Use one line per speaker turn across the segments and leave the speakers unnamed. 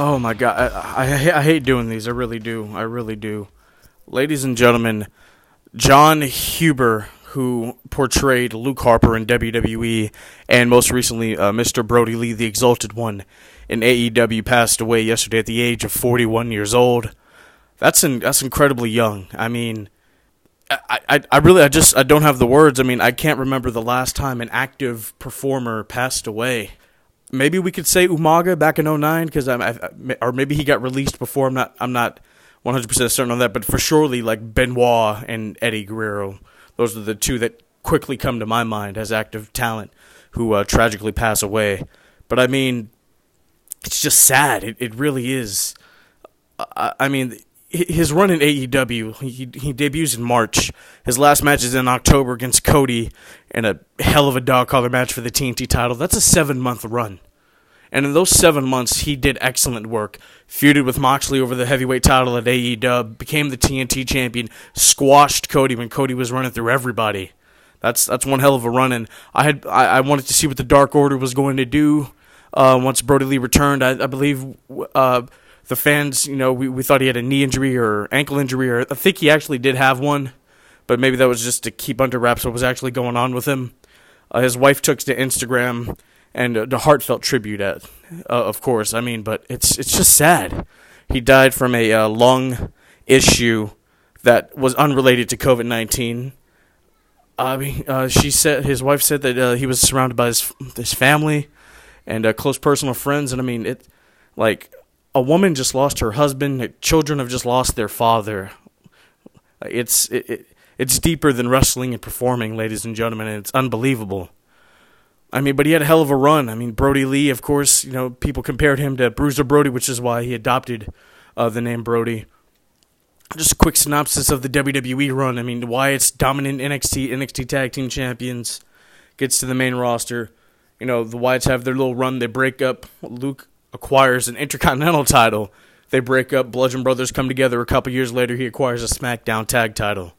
Oh my god, I, I, I hate doing these. I really do. I really do. Ladies and gentlemen, Jon Huber, who portrayed Luke Harper in WWE, and most recently uh, Mr. Brodie Lee, the Exalted One, in AEW, passed away yesterday at the age of 41 years old. That's in, that's incredibly young. I mean, I, I, I really I just I don't have the words. I mean, I can't remember the last time an active performer passed away. Maybe we could say Umaga back in 09 because I'm I, or maybe he got released before. I'm not I'm not 100% certain on that, but for surely like Benoit and Eddie Guerrero. Those are the two that quickly come to my mind as active talent who uh, tragically pass away. But I mean, it's just sad. It it really is. I, I mean, his run in AEW, he he debuts in March. His last match is in October against Cody, and a hell of a dog collar match for the TNT title. That's a seven month run, and in those seven months, he did excellent work. Feuded with Moxley over the heavyweight title at AEW, became the TNT champion, squashed Cody when Cody was running through everybody. That's that's one hell of a run, and I had I, I wanted to see what the Dark Order was going to do uh, once Brodie Lee returned. I, I believe. Uh, the fans, you know, we, we thought he had a knee injury or ankle injury, or I think he actually did have one, but maybe that was just to keep under wraps what was actually going on with him. Uh, his wife took to Instagram and uh, the heartfelt tribute at, uh, of course. I mean, but it's it's just sad. He died from a uh, lung issue that was unrelated to COVID nineteen. I mean, uh, she said his wife said that uh, he was surrounded by his his family and close personal friends, and I mean it, like a woman just lost her husband. Children have just lost their father. It's it, it, it's deeper than wrestling and performing, ladies and gentlemen, and it's unbelievable. I mean, but he had a hell of a run. I mean, Brodie Lee, of course, you know, people compared him to Bruiser Brody, which is why he adopted uh, the name Brody. Just a quick synopsis of the WWE run. I mean, Wyatt's dominant NXT NXT Tag Team Champions gets to the main roster. You know, the Wyatts have their little run. They break up. Luke acquires an Intercontinental title. They break up. Bludgeon Brothers come together. A couple years later, he acquires a SmackDown Tag Title.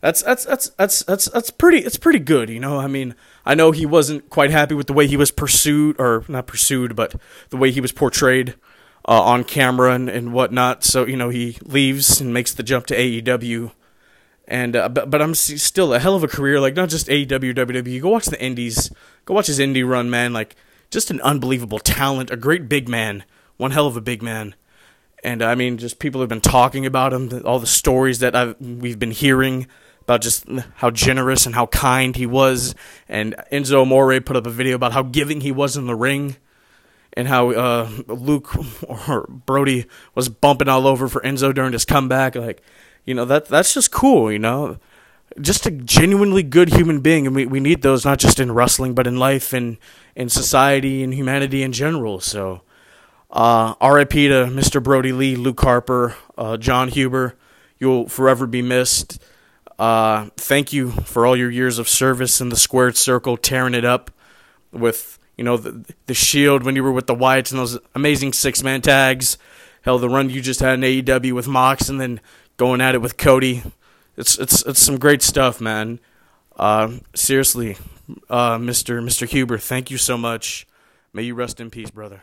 That's that's that's that's that's that's pretty. It's pretty good, you know. I mean, I know he wasn't quite happy with the way he was pursued, or not pursued, but the way he was portrayed uh, on camera and, and whatnot. So you know, he leaves and makes the jump to AEW. And uh, but but I'm still a hell of a career. Like not just AEW, WWE. Go watch the Indies. Go watch his indie run, man. Like just an unbelievable talent, a great big man, one hell of a big man. And I mean, just people have been talking about him, all the stories that I've, we've been hearing about just how generous and how kind he was. And Enzo Amore put up a video about how giving he was in the ring and how uh, Luke or Brodie was bumping all over for Enzo during his comeback. Like, you know, that that's just cool, you know just a genuinely good human being, and we, we need those not just in wrestling, but in life and in society and humanity in general. So, uh, R.I.P. to Mr. Brodie Lee, Luke Harper, uh, Jon Huber. You'll forever be missed. Uh, thank you for all your years of service in the squared circle, tearing it up with you know the the Shield when you were with the Wyatts and those amazing six man tags. Hell, the run you just had in AEW with Mox, and then going at it with Cody it's it's it's some great stuff, man. Uh, seriously, uh, Mr. Mr. Huber, thank you so much. May you rest in peace, brother.